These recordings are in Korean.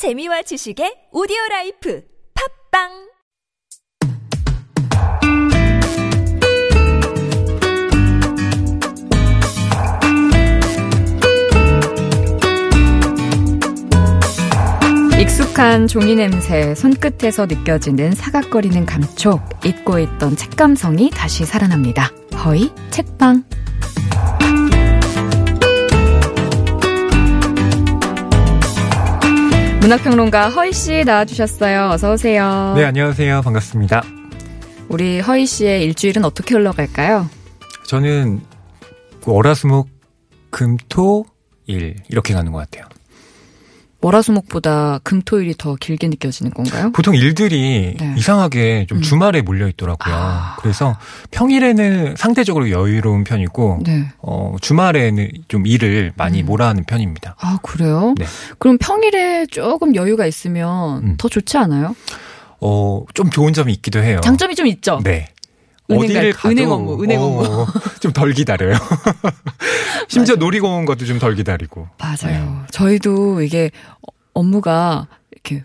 재미와 지식의 오디오 life 팟빵 익숙한 종이 냄새, 손끝에서 느껴지는 사각거리는 감촉, 잊고 있던 책 감성이 다시 살아납니다. 허희 책방. 문학평론가 허이 씨 나와주셨어요. 어서 오세요. 네, 안녕하세요. 반갑습니다. 우리 허이 씨의 일주일은 어떻게 흘러갈까요? 저는 월화수목 금토일 이렇게 가는 것 같아요. 월화수목보다 금토일이 더 길게 느껴지는 건가요? 보통 일들이 네. 이상하게 좀 음. 주말에 몰려 있더라고요. 아. 그래서 평일에는 상대적으로 여유로운 편이고 네. 어, 주말에는 좀 일을 많이 음. 몰아하는 편입니다. 아, 그래요? 네. 그럼 평일에 조금 여유가 있으면 음. 더 좋지 않아요? 어, 좀 좋은 점이 있기도 해요. 장점이 좀 있죠? 네. 은행 어디를 가도 은행 업무, 은행 업무. 좀덜 기다려요. 심지어. 놀이공원 것도 좀 덜 기다리고. 맞아요. 저희도 이게 어- 업무가 이렇게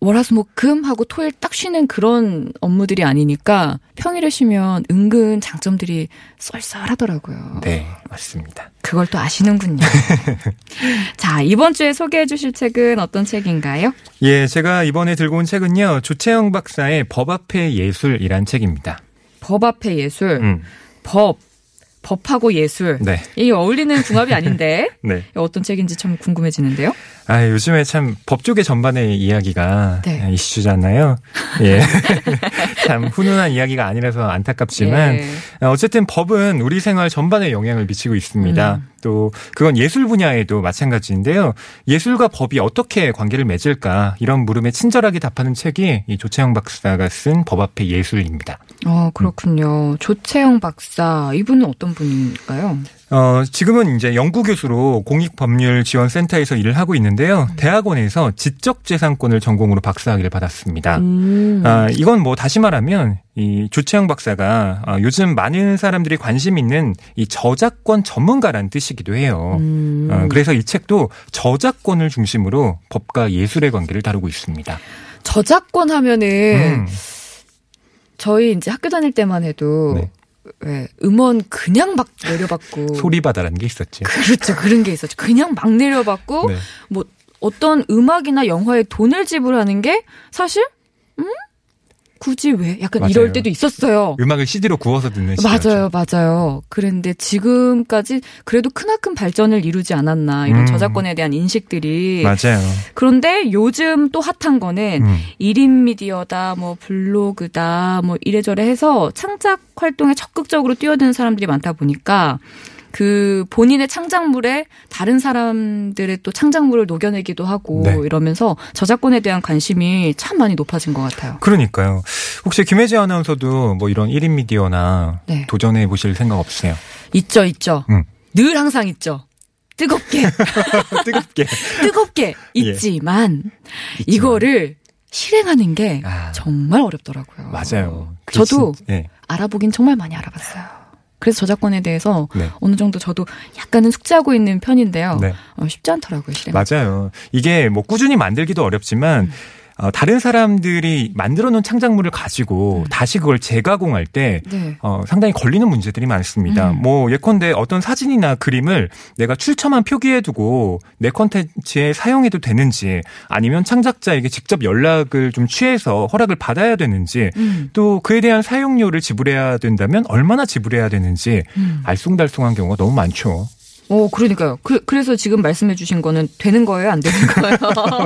월화수목금 하고 토일 딱 쉬는 그런 업무들이 아니니까 평일에 쉬면 은근 장점들이 쏠쏠하더라고요. 네, 맞습니다. 그걸 또 아시는군요. 자, 이번 주에 소개해 주실 책은 어떤 책인가요? 예, 제가 이번에 들고 온 책은요. 조채영 박사의 법 앞의 예술이란 책입니다. 법 앞의 예술, 음, 법, 법하고 예술. 네, 이게 어울리는 궁합이 아닌데 네. 어떤 책인지 참 궁금해지는데요. 아, 요즘에 참법 쪽의 전반의 이야기가 네. 이슈잖아요. 예. 참 훈훈한 이야기가 아니라서 안타깝지만 예. 어, 어쨌든 법은 우리 생활 전반에 영향을 미치고 있습니다. 음. 또 그건 예술 분야에도 마찬가지인데요. 예술과 법이 어떻게 관계를 맺을까 이런 물음에 친절하게 답하는 책이 이 조채영 박사가 쓴 법 앞의 예술입니다. 어, 그렇군요. 조채영 박사, 이분은 어떤 분인가요? 어, 지금은 이제 연구 교수로 공익법률지원센터에서 일을 하고 있는데요. 대학원에서 지적재산권을 전공으로 박사학위를 받았습니다. 음. 아, 이건 뭐 다시 말하면 이 조채영 박사가 아, 요즘 많은 사람들이 관심 있는 이 저작권 전문가라는 뜻이기도 해요. 음. 어, 그래서 이 책도 저작권을 중심으로 법과 예술의 관계를 다루고 있습니다. 저작권 하면은 음, 저희 이제 학교 다닐 때만 해도 네. 왜 음원 그냥 막 내려받고 소리바다라는 게 있었죠. 그렇죠 그런 게 있었죠. 그냥 막 내려받고 네. 뭐 어떤 음악이나 영화에 돈을 지불하는 게 사실 음 굳이 왜 약간 맞아요. 이럴 때도 있었어요. 음악을 CD로 구워서 듣는 시절이죠. 맞아요, 맞아요. 그런데 지금까지 그래도 크나큰 발전을 이루지 않았나 이런 음. 저작권에 대한 인식들이 맞아요. 그런데 요즘 또 핫한 거는 음. 1인 미디어다, 뭐 블로그다, 뭐 이래저래 해서 창작 활동에 적극적으로 뛰어드는 사람들이 많다 보니까 그 본인의 창작물에 다른 사람들의 또 창작물을 녹여내기도 하고 네. 이러면서 저작권에 대한 관심이 참 많이 높아진 것 같아요. 그러니까요. 혹시 김혜지 아나운서도 뭐 이런 1인 미디어나 네. 도전해 보실 생각 없으세요? 있죠, 있죠. 음. 늘 항상 있죠. 뜨겁게, 뜨겁게. 뜨겁게 있지만 이거를 실행하는 게 아. 정말 어렵더라고요. 맞아요. 저도 진- 네. 알아보긴 정말 많이 알아봤어요. 그래서 저작권에 대해서 네. 어느 정도 저도 약간은 숙지하고 있는 편인데요. 네. 어, 쉽지 않더라고요, 실행. 맞아요. 이게 뭐 꾸준히 만들기도 음. 어렵지만 어, 다른 사람들이 만들어 놓은 창작물을 가지고 음. 다시 그걸 재가공할 때 네. 어, 상당히 걸리는 문제들이 많습니다. 음. 뭐 예컨대 어떤 사진이나 그림을 내가 출처만 표기해두고 내 컨텐츠에 사용해도 되는지 아니면 창작자에게 직접 연락을 좀 취해서 허락을 받아야 되는지 음, 또 그에 대한 사용료를 지불해야 된다면 얼마나 지불해야 되는지 음. 알쏭달쏭한 경우가 너무 많죠. 오, 그러니까요. 그, 그래서 지금 말씀해 주신 거는 되는 거예요? 안 되는 거예요?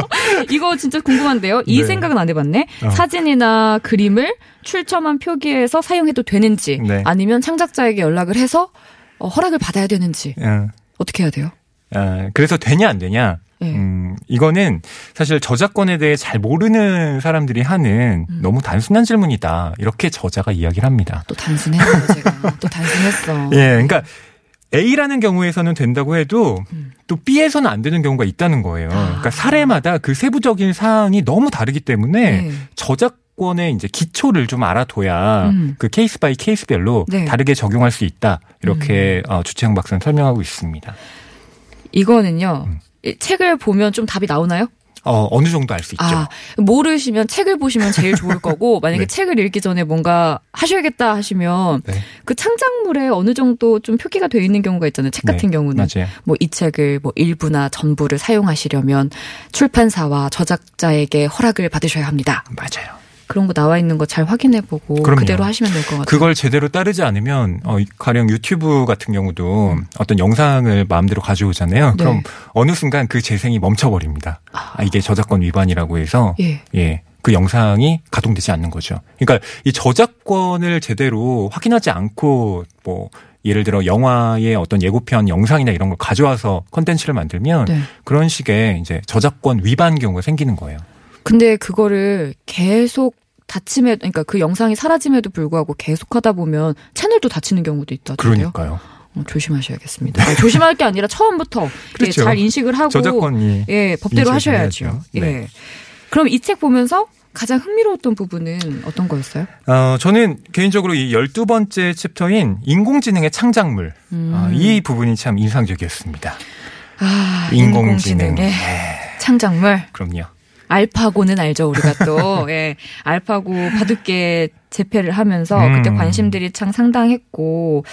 이거 진짜 궁금한데요? 이 네. 생각은 안 해봤네? 어. 사진이나 그림을 출처만 표기해서 사용해도 되는지 네. 아니면 창작자에게 연락을 해서 어, 허락을 받아야 되는지 어, 어떻게 해야 돼요? 아, 그래서 되냐 안 되냐? 네. 음, 이거는 사실 저작권에 대해 잘 모르는 사람들이 하는 음. 너무 단순한 질문이다. 이렇게 저자가 이야기를 합니다. 또 단순했어요, 제가. 또 단순했어. 예, 그러니까 A라는 경우에서는 된다고 해도 음. 또 B에서는 안 되는 경우가 있다는 거예요. 그러니까 사례마다 그 세부적인 사항이 너무 다르기 때문에 네. 저작 권의 이제 기초를 좀 알아둬야 음. 그 case by case별로 네. 음. 다르게 적용할 수 있다. 이렇게 어, 주채영 박사는 설명하고 있습니다. 이거는요. 음. 이 책을 보면 좀 답이 나오나요? 어, 어느 정도 알 수 있죠. 아, 모르시면 책을 보시면 제일 좋을 거고, 만약에 네. 책을 읽기 전에 뭔가 하셔야겠다 하시면, 네. 그 창작물에 어느 정도 좀 표기가 되어 있는 경우가 있잖아요. 책 같은 네, 경우는. 맞아요. 뭐이 책을 뭐 일부나 전부를 사용하시려면 출판사와 저작자에게 허락을 받으셔야 합니다. 맞아요. 그런 거 나와 있는 거 잘 확인해 보고 그럼요. 그대로 하시면 될 것 같아요. 그걸 제대로 따르지 않으면 어, 이- 가령 유튜브 같은 경우도 어떤 영상을 마음대로 가져오잖아요. 음. 네. 그럼 어느 순간 그 재생이 멈춰버립니다. 아, 이게 저작권 위반이라고 해서 예. 예. 그 영상이 가동되지 않는 거죠. 그러니까 이 저작권을 제대로 확인하지 않고 뭐 예를 들어 영화의 어떤 예고편 영상이나 이런 걸 가져와서 컨텐츠를 만들면 네. 그런 식의 이제 저작권 위반 경우가 생기는 거예요. 근데 그거를 계속 닫힘에 그러니까 그 영상이 사라짐에도 불구하고 계속 하다 보면 채널도 닫히는 경우도 있다던데요. 그러니까요. 어, 조심하셔야겠습니다. 아니, 조심할 게 아니라 처음부터 예, 그렇죠. 잘 인식을 하고 저작권이 예, 법대로 인식을 하셔야죠. 예. 네. 그럼 이 책 보면서 가장 흥미로웠던 부분은 어떤 거였어요? 어, 저는 개인적으로 이 12번째 챕터인 인공지능의 창작물. 음. 어, 이 부분이 참 인상적이었습니다. 아, 인공지능. 인공지능의 네, 창작물. 그럼요. 알파고는 알죠, 우리가 또. 예. 알파고 바둑계 재패를 하면서 음. 그때 관심들이 참 상당했고.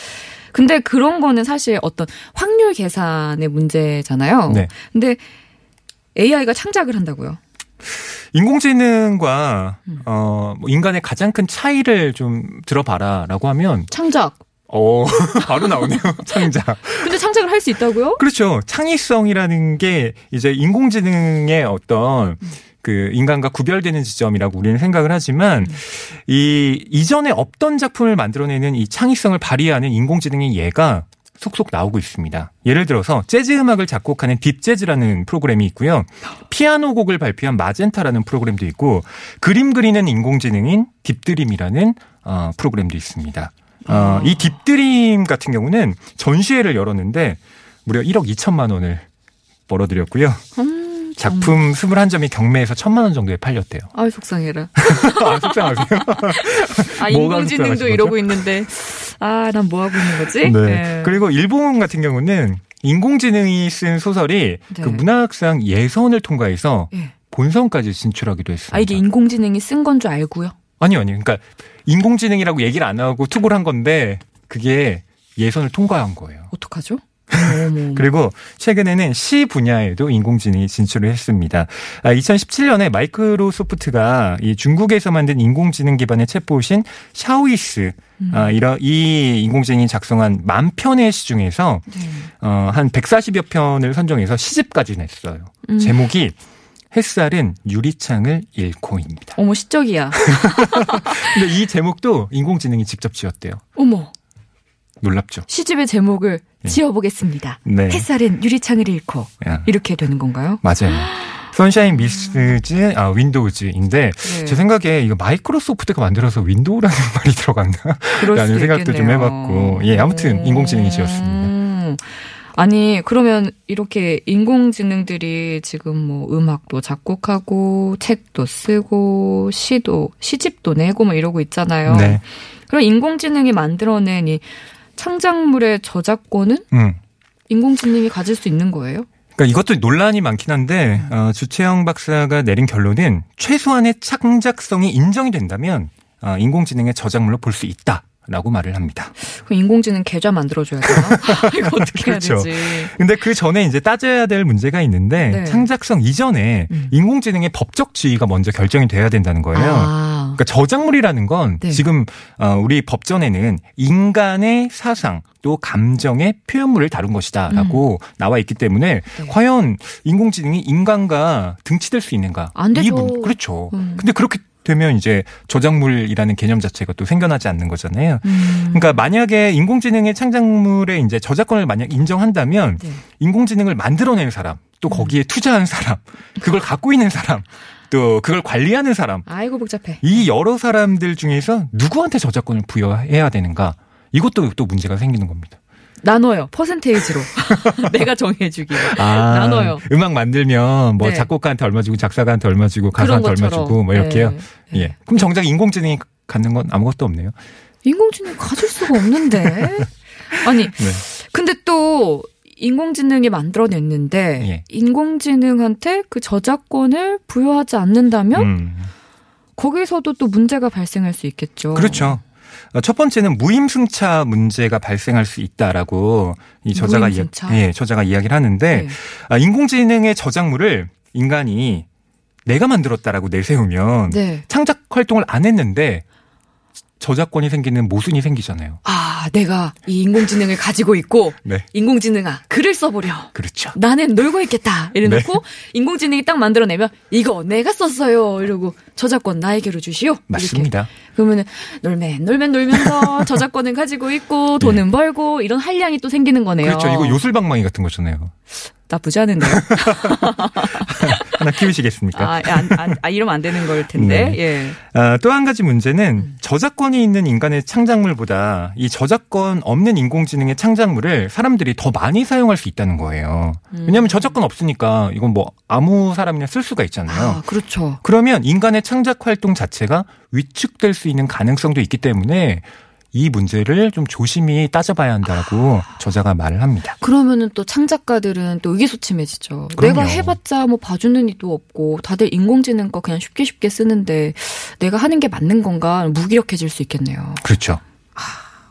근데 그런 거는 사실 어떤 확률 계산의 문제잖아요. 네. 근데 AI가 창작을 한다고요. 인공지능과 음. 어, 뭐 인간의 가장 큰 차이를 좀 들어봐라라고 하면 창작. 어, 바로 나오네요. 창작. 근데 창작을 할 수 있다고요? 그렇죠. 창의성이라는 게 이제 인공지능의 어떤 그 인간과 구별되는 지점이라고 우리는 생각을 하지만 이 이전에 없던 작품을 만들어내는 이 창의성을 발휘하는 인공지능의 예가 속속 나오고 있습니다. 예를 들어서 재즈 음악을 작곡하는 딥재즈라는 프로그램이 있고요. 피아노 곡을 발표한 마젠타라는 프로그램도 있고 그림 그리는 인공지능인 딥드림이라는 어, 프로그램도 있습니다. 어, 이 딥드림 같은 경우는 전시회를 열었는데 무려 1억 2천만 원을 벌어들였고요. 음, 작품 21점이 경매에서 1천만 원 정도에 팔렸대요. 아 속상해라. 아, 속상하세요? 아, 인공지능도 이러고? 있는데. 아, 난 뭐 하고 있는 거지? 네. 그리고 일본 같은 경우는 인공지능이 쓴 소설이 네. 그 문학상 예선을 통과해서 예. 본선까지 진출하기도 했습니다. 아, 이게 인공지능이 쓴 건 줄 알고요. 아니요, 아니요. 그러니까 인공지능이라고 얘기를 안 하고 투고를 한 건데 그게 예선을 통과한 거예요. 어떡하죠? 그리고 최근에는 시 분야에도 인공지능이 진출을 했습니다. 2017년에 마이크로소프트가 이 중국에서 만든 인공지능 기반의 챗봇인 샤오이스 아, 이런 이 인공지능이 작성한 만 편의 시 중에서 네. 어, 한 140여 편을 선정해서 시집까지 냈어요. 음. 제목이 햇살은 유리창을 잃고입니다. 어머, 시적이야. 근데 이 제목도 인공지능이 직접 지었대요. 어머, 놀랍죠? 시집의 제목을 지어보겠습니다. 네. 햇살은 유리창을 잃고. 야, 이렇게 되는 건가요? 맞아요. Sunshine Misses 아 Windows인데 네. 제 생각에 이거 마이크로소프트가 만들어서 윈도우라는 말이 들어갔나? 라는 생각도 좀 있겠네요. 해봤고. 예, 아무튼 오. 인공지능이 지었습니다. 음. 아니, 그러면 이렇게 인공지능들이 지금 뭐 음악도 작곡하고 책도 쓰고 시도 시집도 내고 뭐 이러고 있잖아요. 네. 그럼 인공지능이 만들어낸 이 창작물의 저작권은 음. 인공지능이 가질 수 있는 거예요? 그러니까 이것도 논란이 많긴 한데 어, 주채영 박사가 내린 결론은 최소한의 창작성이 인정이 된다면 어, 인공지능의 저작물로 볼 수 있다 라고 말을 합니다. 그럼 인공지능 계좌 만들어줘야 되나? 이거 어떻게 그렇죠. 해야 되지? 근데 그 전에 이제 따져야 될 문제가 있는데 네. 창작성 이전에 음. 인공지능의 법적 지위가 먼저 결정이 돼야 된다는 거예요. 아, 그러니까 저작물이라는 건 네. 지금 어, 우리 법전에는 인간의 사상 또 감정의 표현물을 다룬 것이다라고 나와 있기 때문에 음. 네. 과연 인공지능이 인간과 등치될 수 있는가? 안 되죠. 이 문- 그렇죠. 음. 근데 그렇게 되면 이제 저작물이라는 개념 자체가 또 생겨나지 않는 거잖아요. 음. 그러니까 만약에 인공지능의 창작물에 이제 저작권을 만약 인정한다면 네. 인공지능을 만들어낸 사람, 또 거기에 투자한 사람, 그걸 갖고 있는 사람, 또 그걸 관리하는 사람, 아이고 복잡해. 이 여러 사람들 중에서 누구한테 저작권을 부여해야 되는가? 이것도 또 문제가 생기는 겁니다. 나눠요. 퍼센테이지로. 내가 정해주기. 아, 나눠요. 음악 만들면 뭐 네. 작곡가한테 얼마 주고 작사가한테 얼마 주고 그런 가수한테 얼마. 주고 뭐 이렇게요. 네. 예. 그럼 정작 인공지능이 갖는 건 아무것도 없네요. 인공지능 가질 수가 없는데. 아니, 네. 근데 또 인공지능이 만들어냈는데 예. 인공지능한테 그 저작권을 부여하지 않는다면 음. 거기서도 또 문제가 발생할 수 있겠죠. 그렇죠. 어, 첫 번째는 무임승차 문제가 발생할 수 있다라고 이 저자가 무임승차? 예, 저자가 이야기를 하는데 네. 아, 인공지능의 저작물을 인간이 내가 만들었다라고 내세우면 네. 창작 활동을 안 했는데 저작권이 생기는 모순이 생기잖아요. 아, 내가 이 인공지능을 가지고 있고 네. 인공지능아 글을 써보려. 그렇죠. 나는 놀고 있겠다. 네. 이래놓고 인공지능이 딱 만들어내면 이거 내가 썼어요. 이러고 저작권 나에게로 주시오. 맞습니다. 그러면은 놀면 놀면 놀면서 저작권을 가지고 있고 돈은 벌고 이런 한량이 또 생기는 거네요. 그렇죠. 이거 요술방망이 같은 거잖아요. 나쁘지 않은데요. 하나 키우시겠습니까? 아, 안, 안, 아, 이러면 안 되는 걸 텐데. 네. 예. 아, 또 한 가지 문제는 저작권이 있는 인간의 창작물보다 이 저작권 없는 인공지능의 창작물을 사람들이 더 많이 사용할 수 있다는 거예요. 왜냐하면 저작권 없으니까 이건 뭐 아무 사람이나 쓸 수가 있잖아요. 아, 그렇죠. 그러면 인간의 창작 활동 자체가 위축될 수 있는 가능성도 있기 때문에 이 문제를 좀 조심히 따져봐야 한다고 저자가 말을 합니다. 그러면은 또 창작가들은 또 의기소침해지죠. 그럼요. 내가 해봤자 뭐 봐주는 이도 없고 다들 인공지능 거 그냥 쉽게 쉽게 쓰는데 내가 하는 게 맞는 건가 무기력해질 수 있겠네요. 그렇죠.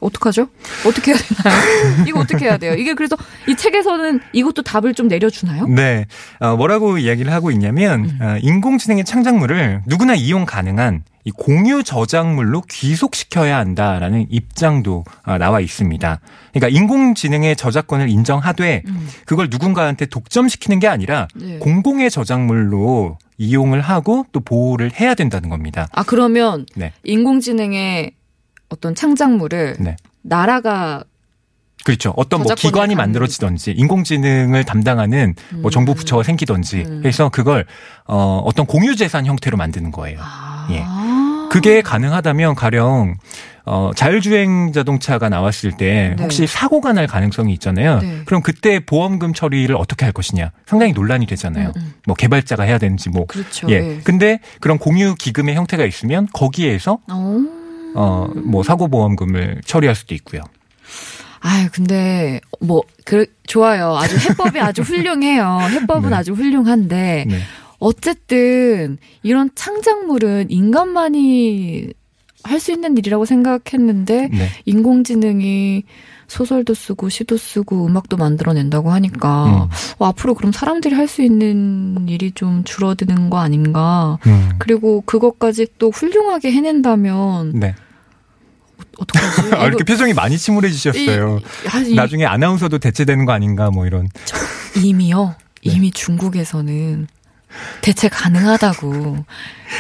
어떡하죠? 어떻게 해야 되나요? 이거 어떻게 해야 돼요? 이게 그래서 이 책에서는 이것도 답을 좀 내려주나요? 네. 어, 뭐라고 이야기를 하고 있냐면 음. 어, 인공지능의 창작물을 누구나 이용 가능한 이 공유 저작물로 귀속시켜야 한다라는 입장도 어, 나와 있습니다. 그러니까 인공지능의 저작권을 인정하되 음. 그걸 누군가한테 독점시키는 게 아니라 네. 공공의 저작물로 이용을 하고 또 보호를 해야 된다는 겁니다. 아 그러면 네. 인공지능의 어떤 창작물을 네. 나라가 그렇죠. 어떤 뭐 기관이 만들어지든지 인공지능을 담당하는 뭐 정부 부처가 생기든지 음. 해서 그걸 어 어떤 공유 재산 형태로 만드는 거예요. 아. 예. 그게 가능하다면 가령 어 자율주행 자동차가 나왔을 때 네. 혹시 사고가 날 가능성이 있잖아요. 네. 그럼 그때 보험금 처리를 어떻게 할 것이냐 상당히 논란이 되잖아요. 음, 음. 뭐 개발자가 해야 되는지 뭐 그렇죠. 예. 예. 근데 그런 공유 기금의 형태가 있으면 거기에서 어. 어 뭐 사고 보험금을 처리할 수도 있고요. 아유, 근데, 뭐, 그, 좋아요. 아주 해법이 아주 훌륭해요. 해법은 네. 아주 훌륭한데, 네. 어쨌든, 이런 창작물은 인간만이 할 수 있는 일이라고 생각했는데, 네. 인공지능이 소설도 쓰고, 시도 쓰고, 음악도 만들어낸다고 하니까, 음. 어, 앞으로 그럼 사람들이 할 수 있는 일이 좀 줄어드는 거 아닌가. 음. 그리고 그것까지 또 훌륭하게 해내낸다면, 네. 어떡하지? 아, 이렇게 표정이 많이 침울해지셨어요. 이- 아, 이- 나중에 아나운서도 대체되는 거 아닌가 뭐 이런. 이미요. 네. 이미 중국에서는 대체 가능하다고.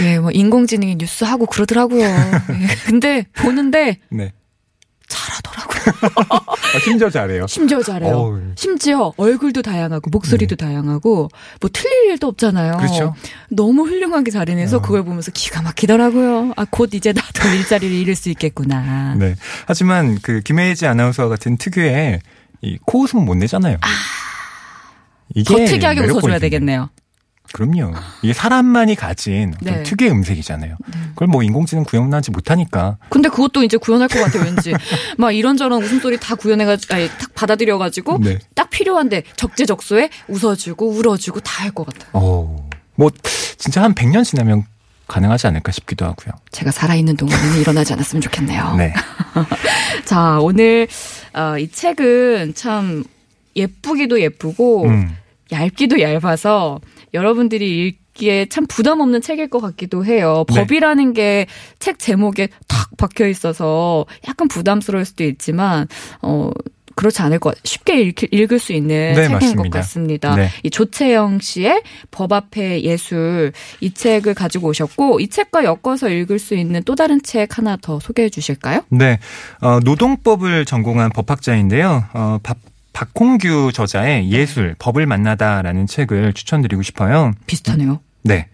예, 뭐 인공지능이 뉴스 하고 그러더라고요. 예, 근데 보는데 네. 아, 심지어 잘해요. 심지어 잘해요. 어우. 심지어 얼굴도 다양하고 목소리도 다양하고 뭐 틀릴 일도 없잖아요. 그렇죠. 너무 훌륭하게 잘해내서 어. 그걸 보면서 기가 막히더라고요. 아, 곧 이제 나도 일자리를 잃을 수 있겠구나. 네. 하지만 그 김혜지 아나운서 같은 특유의 이 코 웃음 못 내잖아요. 이게 더 특이하게 웃어줘야. 되겠네요. 그럼요. 이게 사람만이 가진 네. 특유의 음색이잖아요. 그걸 뭐 인공지능 구현하지 못하니까. 근데 그것도 이제 구현할 것 같아요, 왠지. 막 이런저런 웃음소리 다 구현해가지고, 아니, 딱 받아들여가지고, 네. 딱 필요한데 적재적소에 웃어주고, 울어주고 다 할 것 같아요. 어. 뭐 진짜 한 100년 지나면 가능하지 않을까 싶기도 하고요. 제가 살아있는 동안에는 일어나지 않았으면 좋겠네요. 네. 자, 오늘, 어, 이 책은 참 예쁘기도 예쁘고, 음. 얇기도 얇아서 여러분들이 읽기에 참 부담 없는 책일 것 같기도 해요. 네. 법이라는 게 책 제목에 탁 박혀 있어서 약간 부담스러울 수도 있지만, 어, 그렇지 않을 것, 쉽게 읽, 읽을 수 있는 네, 책인 맞습니다. 것 같습니다. 네. 이 조채영 씨의 법 앞의 예술 이 책을 가지고 오셨고 이 책과 엮어서 읽을 수 있는 또 다른 책 하나 더 소개해 주실까요? 네. 어, 노동법을 전공한 법학자인데요. 어, 박, 박홍규 저자의 예술, 법을 만나다라는 책을 추천드리고 싶어요. 비슷하네요. 네.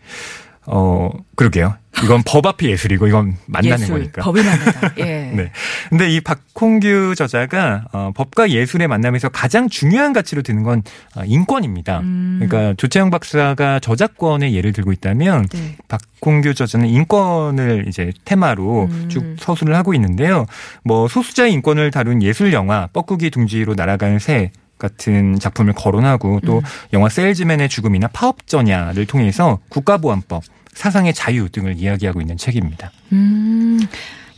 어, 그러게요. 이건 법 앞의 예술이고 이건 만나는 예술, 거니까. 법을 만나다. 예. 네. 근데 이 박홍규 저자가 어, 법과 예술의 만남에서 가장 중요한 가치로 드는 건 어, 인권입니다. 음. 그러니까 조채영 박사가 저작권의 예를 들고 있다면 네. 박홍규 저자는 인권을 이제 테마로 음. 쭉 서술을 하고 있는데요. 뭐 소수자의 인권을 다룬 예술 영화 뻐꾸기 둥지로 날아가는 새 같은 작품을 거론하고 또 영화 세일즈맨의 죽음이나 파업전야를 통해서 국가보안법, 사상의 자유 등을 이야기하고 있는 책입니다. 음,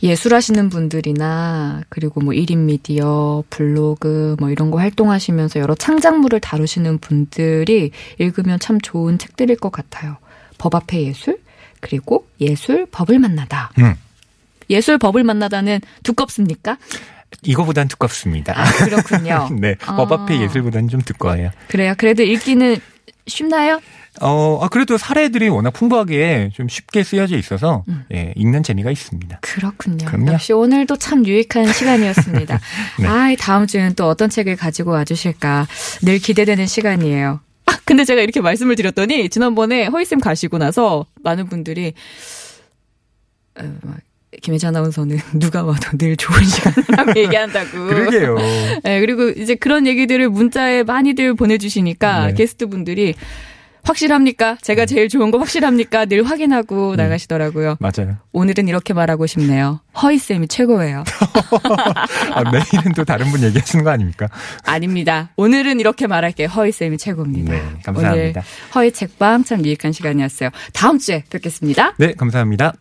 예술하시는 분들이나 그리고 뭐 1인 미디어, 블로그 뭐 이런 거 활동하시면서 여러 창작물을 다루시는 분들이 읽으면 참 좋은 책들일 것 같아요. 법 앞의 예술, 그리고 예술 법을 만나다. 음. 예술 법을 만나다는 두껍습니까? 이거보단 두껍습니다. 아, 그렇군요. 네, 아. 법 앞의 예술보다는 좀 두꺼워요. 그래요. 그래도 읽기는 쉽나요? 어, 아, 그래도 사례들이 워낙 풍부하게 좀 쉽게 쓰여져 있어서 음. 예, 읽는 재미가 있습니다. 그렇군요. 그럼요. 역시 오늘도 참 유익한 시간이었습니다. 네. 아, 다음 주에는 또 어떤 책을 가지고 와주실까 늘 기대되는 시간이에요. 아, 근데 제가 이렇게 말씀을 드렸더니 지난번에 허이쌤 가시고 나서 많은 분들이 어, 막 김혜지 아나운서는 누가 와도 늘 좋은 시간이라고 얘기한다고. 그러게요. 네, 그리고 이제 그런 얘기들을 문자에 많이들 보내주시니까 네. 게스트 분들이 확실합니까? 제가 제일 좋은 거 확실합니까? 늘 확인하고 나가시더라고요. 맞아요. 오늘은 이렇게 말하고 싶네요. 허이쌤이 최고예요. 아, 내일은 또 다른 분 얘기하시는 거 아닙니까? 아닙니다. 오늘은 이렇게 말할게요. 허이쌤이 최고입니다. 네, 감사합니다. 오늘 허이 책방 참 유익한 시간이었어요. 다음 주에 뵙겠습니다. 네, 감사합니다.